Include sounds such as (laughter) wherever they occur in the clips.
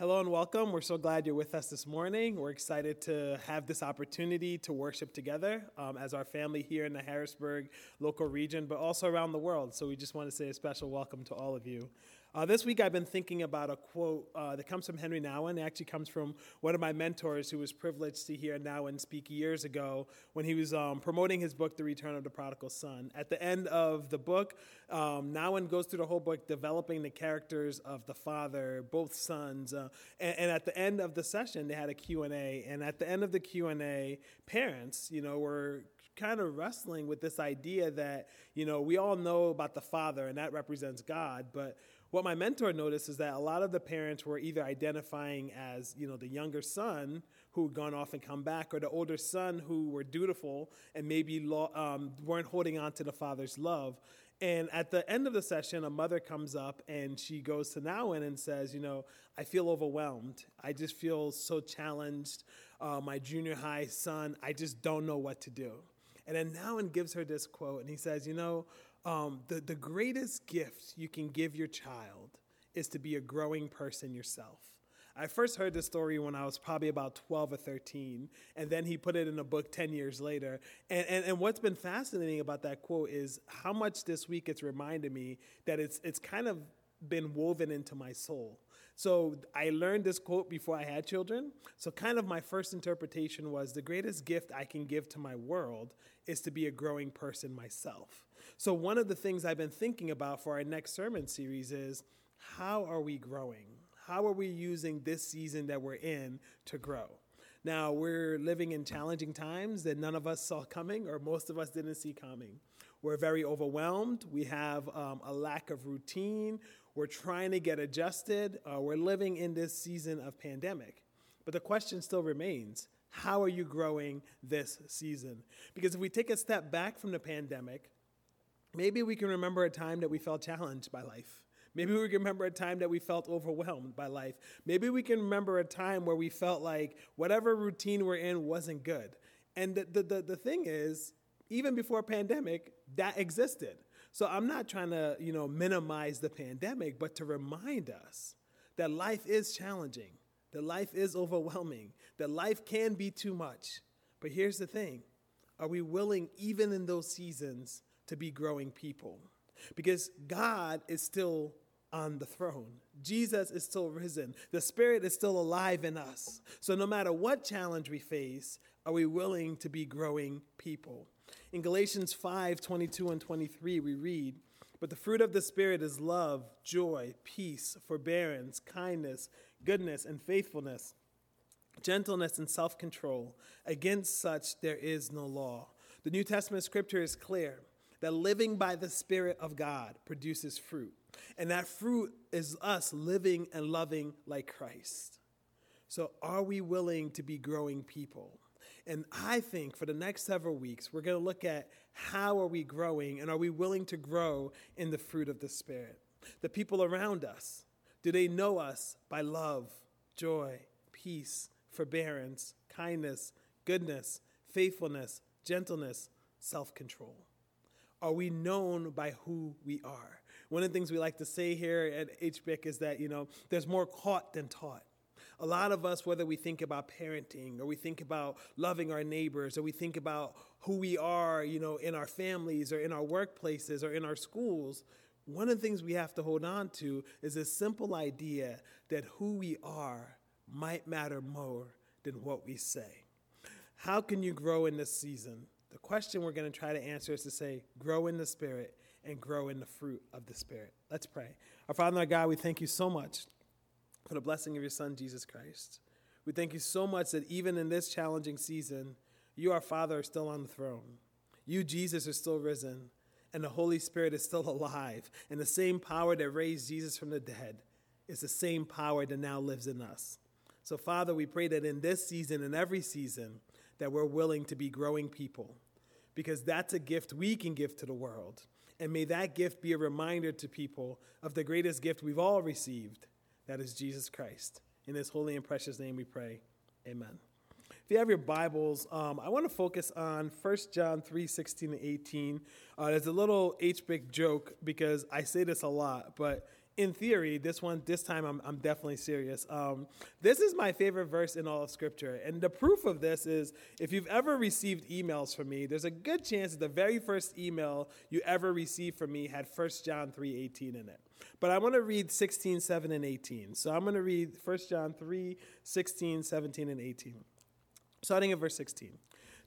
Hello and welcome. We're so glad you're with us this morning. We're excited to have this opportunity to worship together um, as our family here in the Harrisburg local region, but also around the world. So we just want to say a special welcome to all of you. Uh, this week I've been thinking about a quote uh, that comes from Henri Nouwen. It actually comes from one of my mentors who was privileged to hear Nouwen speak years ago when he was um, promoting his book, The Return of the Prodigal Son. At the end of the book, um, Nouwen goes through the whole book developing the characters of the father, both sons. Uh, and, and, at the end of the session, they had a Q&A. And at the end of the Q&A, parents, you know, were kind of wrestling with this idea that, you know, we all know about the father and that represents God, but what my mentor noticed is that a lot of the parents were either identifying as you know the younger son who had gone off and come back or the older son who were dutiful and maybe lo- um, weren't holding on to the father's love. And at the end of the session a mother comes up and she goes to Nouwen and says you know i feel overwhelmed. I just feel so challenged. Uh, my junior high son i just don't know what to do. And then Nouwen gives her this quote and he says you know um, the, the greatest gift you can give your child is to be a growing person yourself. I first heard this story when I was probably about 12 or 13, and then he put it in a book 10 years later. And, and, and what's been fascinating about that quote is how much this week it's reminded me that it's, it's kind of been woven into my soul. So I learned this quote before I had children. So, kind of my first interpretation was the greatest gift I can give to my world is to be a growing person myself. So, one of the things I've been thinking about for our next sermon series is how are we growing? How are we using this season that we're in to grow? Now, we're living in challenging times that none of us saw coming, or most of us didn't see coming. We're very overwhelmed. We have um, a lack of routine. We're trying to get adjusted. Uh, we're living in this season of pandemic. But the question still remains how are you growing this season? Because if we take a step back from the pandemic, maybe we can remember a time that we felt challenged by life. Maybe we can remember a time that we felt overwhelmed by life. Maybe we can remember a time where we felt like whatever routine we're in wasn't good. And the, the, the, the thing is, even before pandemic, that existed. So I'm not trying to, you know, minimize the pandemic, but to remind us that life is challenging, that life is overwhelming, that life can be too much. But here's the thing are we willing, even in those seasons, to be growing people? Because God is still on the throne. Jesus is still risen. The Spirit is still alive in us. So no matter what challenge we face, are we willing to be growing people? In Galatians 5 22 and 23, we read, But the fruit of the Spirit is love, joy, peace, forbearance, kindness, goodness, and faithfulness, gentleness, and self control. Against such there is no law. The New Testament scripture is clear that living by the Spirit of God produces fruit. And that fruit is us living and loving like Christ. So, are we willing to be growing people? And I think for the next several weeks, we're going to look at how are we growing and are we willing to grow in the fruit of the Spirit? The people around us, do they know us by love, joy, peace, forbearance, kindness, goodness, faithfulness, gentleness, self control? Are we known by who we are? One of the things we like to say here at HBIC is that, you know, there's more caught than taught. A lot of us, whether we think about parenting or we think about loving our neighbors or we think about who we are, you know, in our families or in our workplaces or in our schools, one of the things we have to hold on to is a simple idea that who we are might matter more than what we say. How can you grow in this season? The question we're going to try to answer is to say, grow in the Spirit and grow in the fruit of the Spirit. Let's pray. Our Father, our God, we thank you so much for the blessing of your Son, Jesus Christ. We thank you so much that even in this challenging season, you, our Father, are still on the throne. You, Jesus, are still risen, and the Holy Spirit is still (laughs) alive. And the same power that raised Jesus from the dead is the same power that now lives in us. So, Father, we pray that in this season and every season, that we're willing to be growing people, because that's a gift we can give to the world. And may that gift be a reminder to people of the greatest gift we've all received that is Jesus Christ. In his holy and precious name we pray. Amen. If you have your Bibles, um, I want to focus on 1 John 3 16 and 18. Uh, there's a little HBIC joke because I say this a lot, but in theory, this one, this time I'm, I'm definitely serious. Um, this is my favorite verse in all of Scripture. And the proof of this is if you've ever received emails from me, there's a good chance that the very first email you ever received from me had 1 John 3 18 in it. But I want to read 16, 7, and 18. So I'm going to read 1 John 3 16, 17, and 18. Starting at verse 16.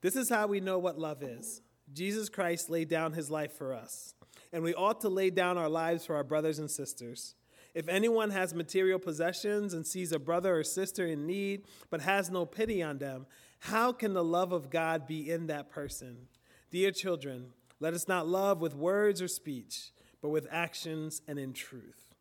This is how we know what love is Jesus Christ laid down his life for us and we ought to lay down our lives for our brothers and sisters. If anyone has material possessions and sees a brother or sister in need, but has no pity on them, how can the love of God be in that person? Dear children, let us not love with words or speech, but with actions and in truth.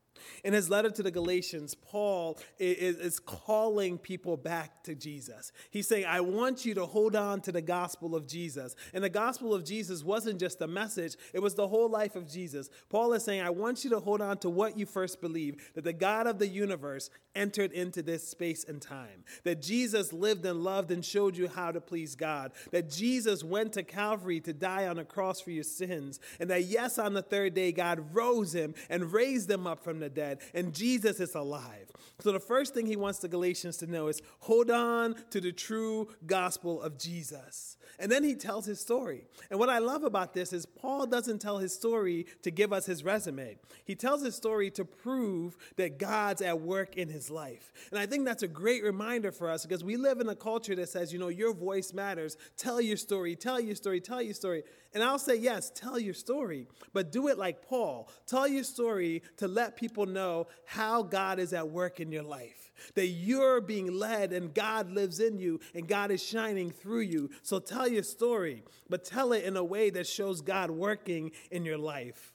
In his letter to the Galatians, Paul is, calling people back to Jesus. He's saying, I want you to hold on to the gospel of Jesus. And the gospel of Jesus wasn't just a message, it was the whole life of Jesus. Paul is saying, I want you to hold on to what you first believed that the God of the universe entered into this space and time, that Jesus lived and loved and showed you how to please God, that Jesus went to Calvary to die on a cross for your sins, and that yes, on the third day, God rose him and raised him up from the dead, and Jesus is alive. So the first thing he wants the Galatians to know is hold on to the true gospel of Jesus. And then he tells his story. And what I love about this is Paul doesn't tell his story to give us his resume. He tells his story to prove that God's at work in his life. And I think that's a great reminder for us because we live in a culture that says, you know, your voice matters. Tell your story, tell your story, tell your story. And I'll say, yes, tell your story, but do it like Paul. Tell your story to let people know how God is at work in your life, that you're being led and God lives in you and God is shining through you. So tell your story, but tell it in a way that shows God working in your life.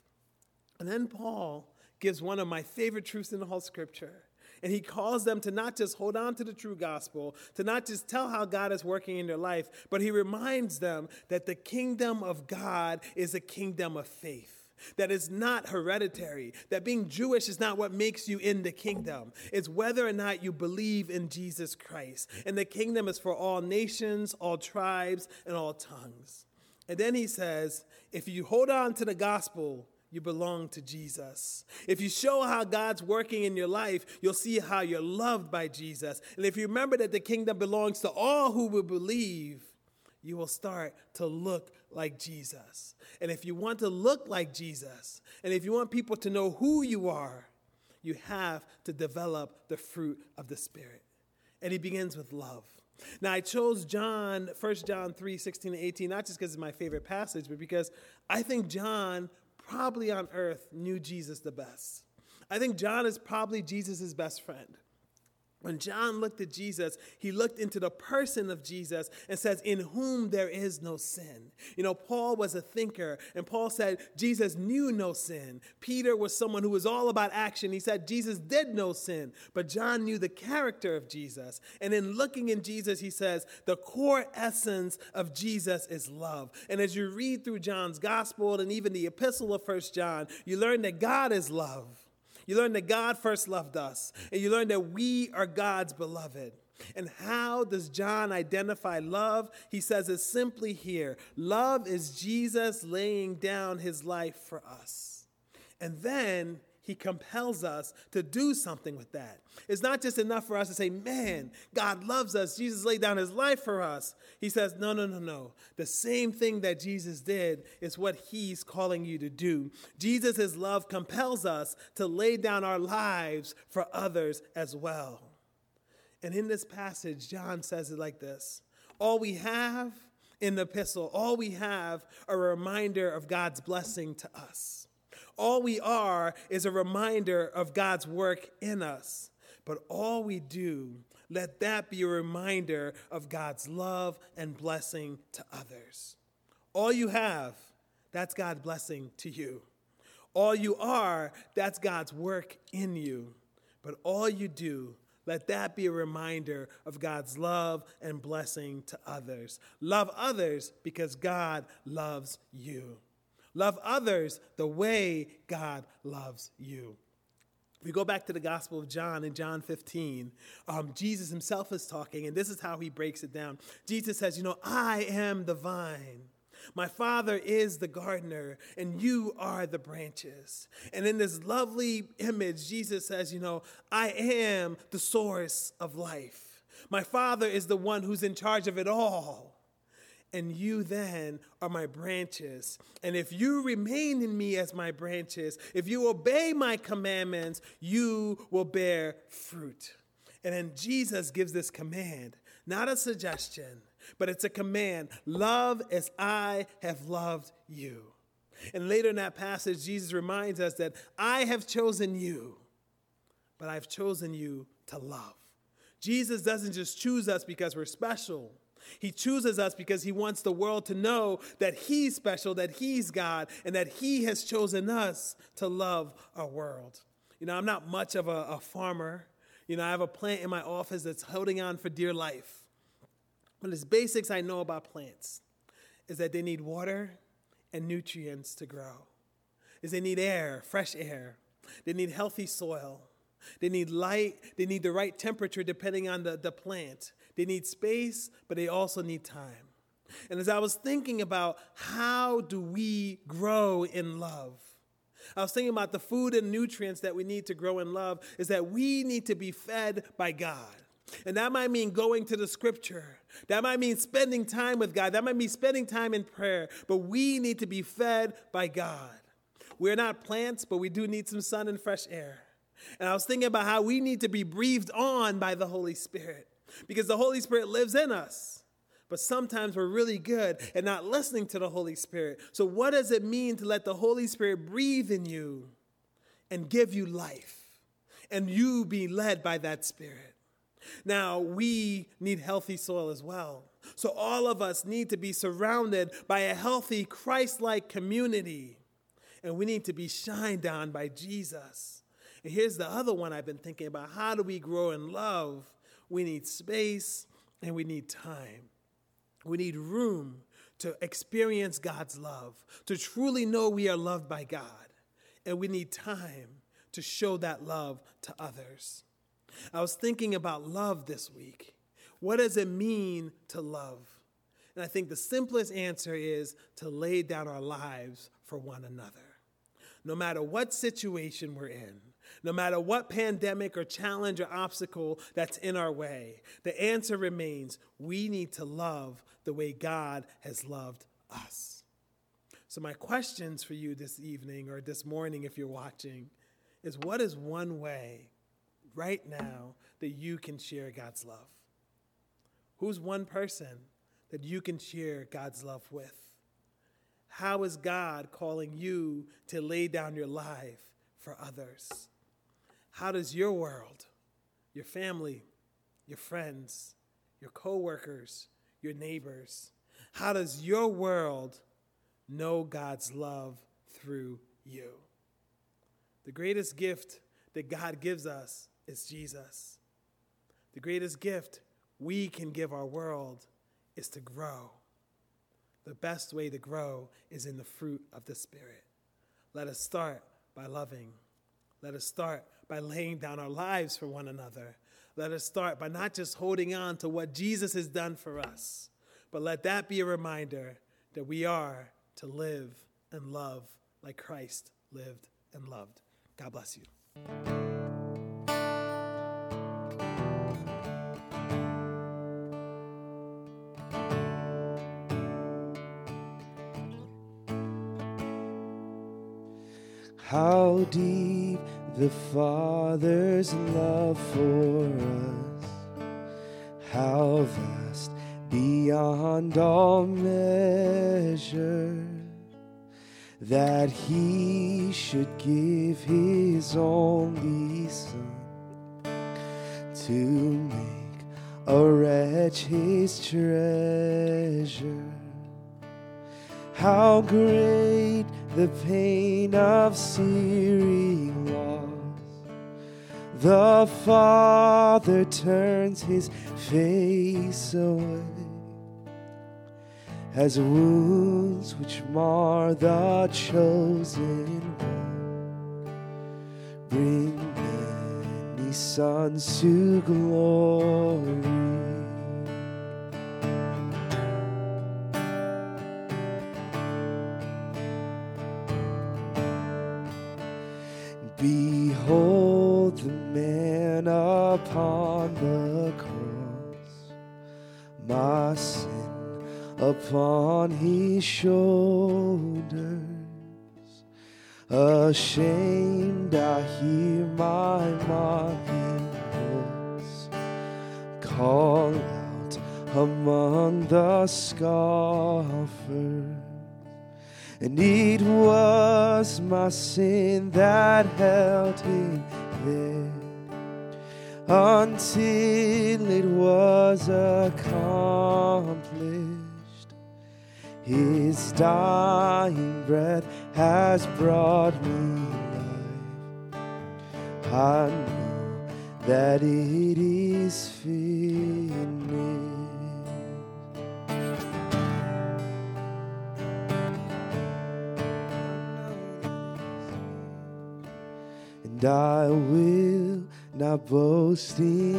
And then Paul gives one of my favorite truths in the whole scripture. And he calls them to not just hold on to the true gospel, to not just tell how God is working in their life, but he reminds them that the kingdom of God is a kingdom of faith. That is not hereditary, that being Jewish is not what makes you in the kingdom. It's whether or not you believe in Jesus Christ. And the kingdom is for all nations, all tribes, and all tongues. And then he says, if you hold on to the gospel, you belong to Jesus. If you show how God's working in your life, you'll see how you're loved by Jesus. And if you remember that the kingdom belongs to all who will believe, you will start to look like Jesus. And if you want to look like Jesus, and if you want people to know who you are, you have to develop the fruit of the Spirit. And he begins with love. Now, I chose John, 1 John 3 16 and 18, not just because it's my favorite passage, but because I think John probably on earth knew Jesus the best. I think John is probably Jesus' best friend. When John looked at Jesus, he looked into the person of Jesus and says, In whom there is no sin. You know, Paul was a thinker, and Paul said Jesus knew no sin. Peter was someone who was all about action. He said Jesus did no sin, but John knew the character of Jesus. And in looking in Jesus, he says, The core essence of Jesus is love. And as you read through John's gospel and even the epistle of First John, you learn that God is love. You learn that God first loved us, and you learn that we are God's beloved. And how does John identify love? He says it simply here love is Jesus laying down his life for us. And then he compels us to do something with that. It's not just enough for us to say, man, God loves us. Jesus laid down his life for us. He says, no, no, no, no. The same thing that Jesus did is what he's calling you to do. Jesus' love compels us to lay down our lives for others as well. And in this passage, John says it like this All we have in the epistle, all we have are a reminder of God's blessing to us. All we are is a reminder of God's work in us. But all we do, let that be a reminder of God's love and blessing to others. All you have, that's God's blessing to you. All you are, that's God's work in you. But all you do, let that be a reminder of God's love and blessing to others. Love others because God loves you. Love others the way God loves you. If we go back to the Gospel of John in John 15, um, Jesus himself is talking, and this is how he breaks it down. Jesus says, You know, I am the vine. My Father is the gardener, and you are the branches. And in this lovely image, Jesus says, You know, I am the source of life. My Father is the one who's in charge of it all. And you then are my branches. And if you remain in me as my branches, if you obey my commandments, you will bear fruit. And then Jesus gives this command, not a suggestion but it's a command love as I have loved you. And later in that passage, Jesus reminds us that I have chosen you, but I've chosen you to love. Jesus doesn't just choose us because we're special. He chooses us because he wants the world to know that he's special, that he's God, and that he has chosen us to love our world. You know, I'm not much of a, a farmer. You know, I have a plant in my office that's holding on for dear life. But the basics I know about plants is that they need water and nutrients to grow. Is they need air, fresh air. They need healthy soil. They need light. They need the right temperature depending on the, the plant. They need space, but they also need time. And as I was thinking about how do we grow in love, I was thinking about the food and nutrients that we need to grow in love is that we need to be fed by God. And that might mean going to the scripture. That might mean spending time with God. That might mean spending time in prayer. But we need to be fed by God. We're not plants, but we do need some sun and fresh air. And I was thinking about how we need to be breathed on by the Holy Spirit because the Holy Spirit lives in us. But sometimes we're really good at not listening to the Holy Spirit. So, what does it mean to let the Holy Spirit breathe in you and give you life and you be led by that Spirit? Now, we need healthy soil as well. So, all of us need to be surrounded by a healthy, Christ like community. And we need to be shined on by Jesus. And here's the other one I've been thinking about how do we grow in love? We need space and we need time. We need room to experience God's love, to truly know we are loved by God. And we need time to show that love to others. I was thinking about love this week. What does it mean to love? And I think the simplest answer is to lay down our lives for one another. No matter what situation we're in, no matter what pandemic or challenge or obstacle that's in our way, the answer remains we need to love the way God has loved us. So, my questions for you this evening or this morning, if you're watching, is what is one way right now that you can share God's love? Who's one person that you can share God's love with? How is God calling you to lay down your life for others? How does your world, your family, your friends, your coworkers, your neighbors, how does your world know God's love through you? The greatest gift that God gives us is Jesus. The greatest gift we can give our world is to grow. The best way to grow is in the fruit of the Spirit. Let us start by loving. Let us start by laying down our lives for one another. Let us start by not just holding on to what Jesus has done for us, but let that be a reminder that we are to live and love like Christ lived and loved. God bless you. How deep the Father's love for us, how vast beyond all measure, that He should give His only Son to make a wretch His treasure. How great the pain of searing loss. The Father turns his face away as wounds which mar the chosen one bring many sons to glory. Upon the cross, my sin upon his shoulders. Ashamed, I hear my mocking voice call out among the scoffers. And it was my sin that held him there until it was accomplished. His dying breath has brought me life. I know that it is finished. And I will not boast in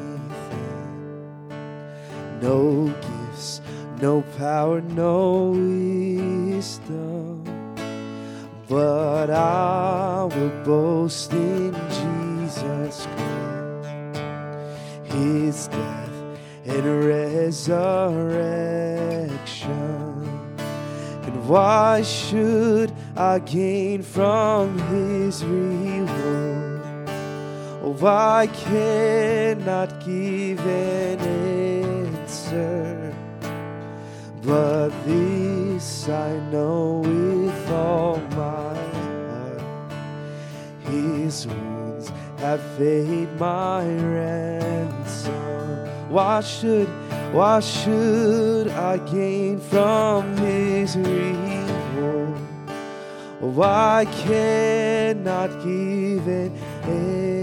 anything. No gifts, no power, no wisdom. But I will boast in Jesus Christ, His death and resurrection. And why should I gain from His reward? Oh, I cannot give an answer. But this I know with all my heart His wounds have paid my ransom. Why should, why should I gain from His reward? Oh, I cannot give an answer.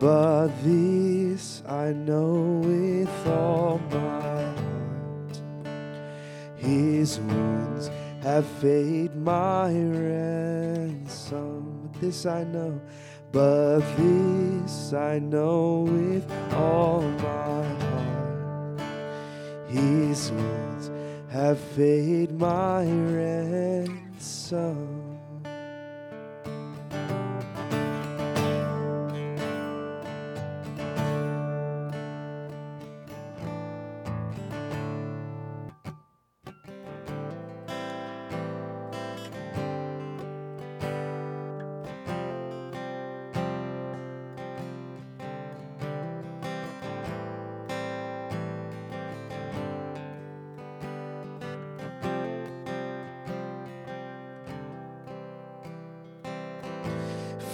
But this I know with all my heart His wounds have paid my ransom. This I know, but this I know with all my heart His wounds have paid my ransom.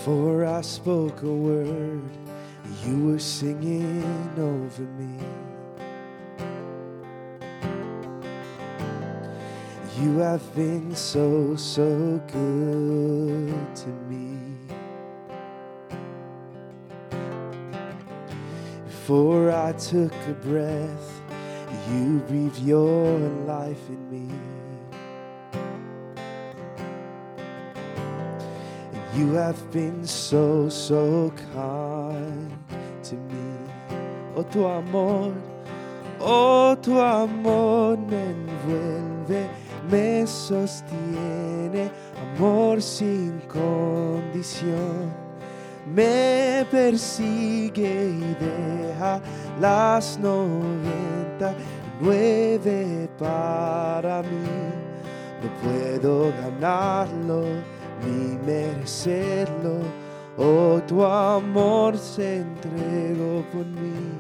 For I spoke a word, you were singing over me. You have been so, so good to me. Before I took a breath, you breathed your life in me. You have been so, so kind to me. Oh, tu amor, oh, tu amor me envuelve, me sostiene, amor sin condición. Me persigue y deja las noventa nueve para mí. No puedo ganarlo ni merecerlo. Oh, tu amor se entregó por mí.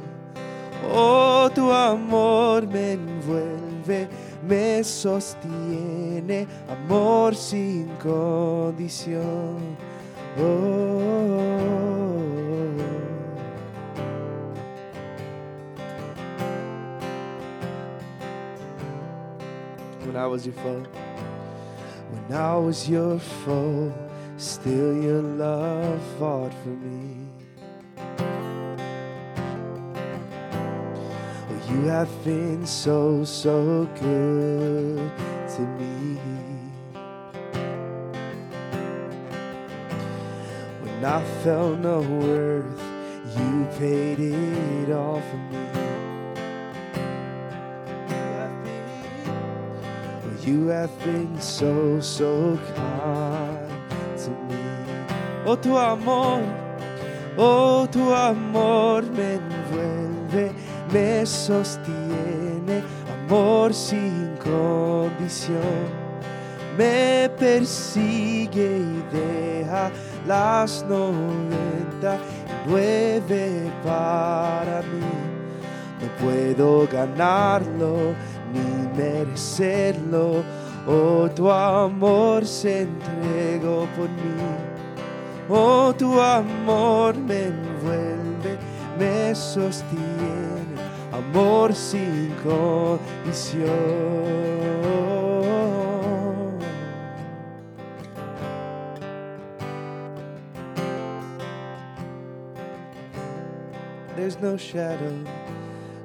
Oh, tu amor me envuelve, me sostiene, amor sin condición. Oh. When I was your foe. When I was your foe, still your love fought for me. Oh, you have been so, so good to me. When I felt no worth, you paid it all for me. You have been so, so kind to oh tu amor, oh tu amor me envuelve, me sostiene, amor sin condición me persigue y deja las noventa y nueve para mí. No puedo ganarlo ni merecerlo. Oh, tu amor se entregó por mí. Oh, tu amor me envuelve, me sostiene. Amor sin condición. there's no shadow.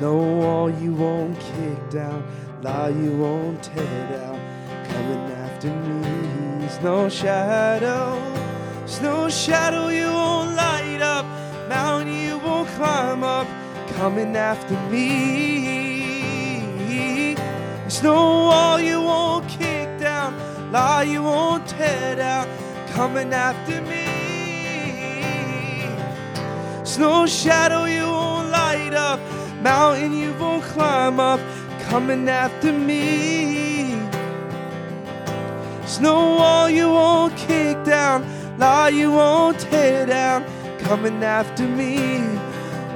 no wall you won't kick down, lie you won't tear down, coming after me. No shadow, no shadow you won't light up, mountain you won't climb up, coming after me. No wall you won't kick down, lie you won't tear down, coming after me. No shadow you won't light up mountain you won't climb up, coming after me. Snow wall you won't kick down, lie you won't tear down, coming after me.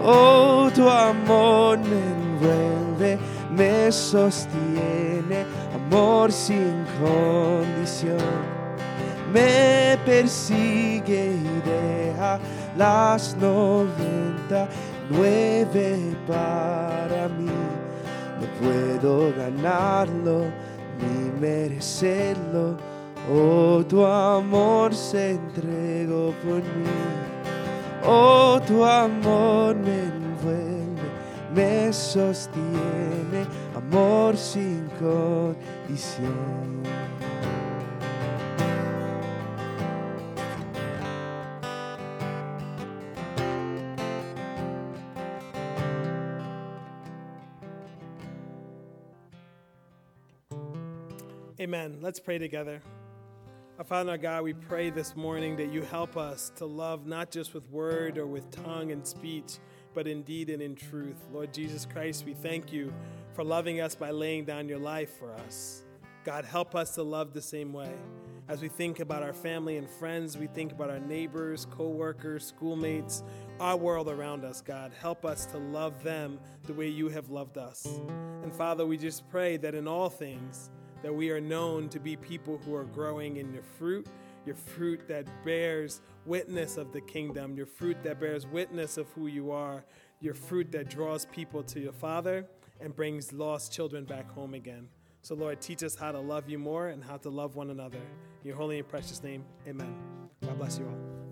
Oh, tu amor me envuelve, me sostiene, amor sin condición. Me persigue y deja las noventa nueve para mí. No puedo ganarlo ni merecerlo. Oh, tu amor se entregó por mí. Oh, tu amor me envuelve, me sostiene, amor sin condición. Let's pray together. Our Father, our God, we pray this morning that you help us to love not just with word or with tongue and speech, but in deed and in truth. Lord Jesus Christ, we thank you for loving us by laying down your life for us. God, help us to love the same way. As we think about our family and friends, we think about our neighbors, co workers, schoolmates, our world around us, God. Help us to love them the way you have loved us. And Father, we just pray that in all things, that we are known to be people who are growing in your fruit, your fruit that bears witness of the kingdom, your fruit that bears witness of who you are, your fruit that draws people to your Father and brings lost children back home again. So, Lord, teach us how to love you more and how to love one another. In your holy and precious name, amen. God bless you all.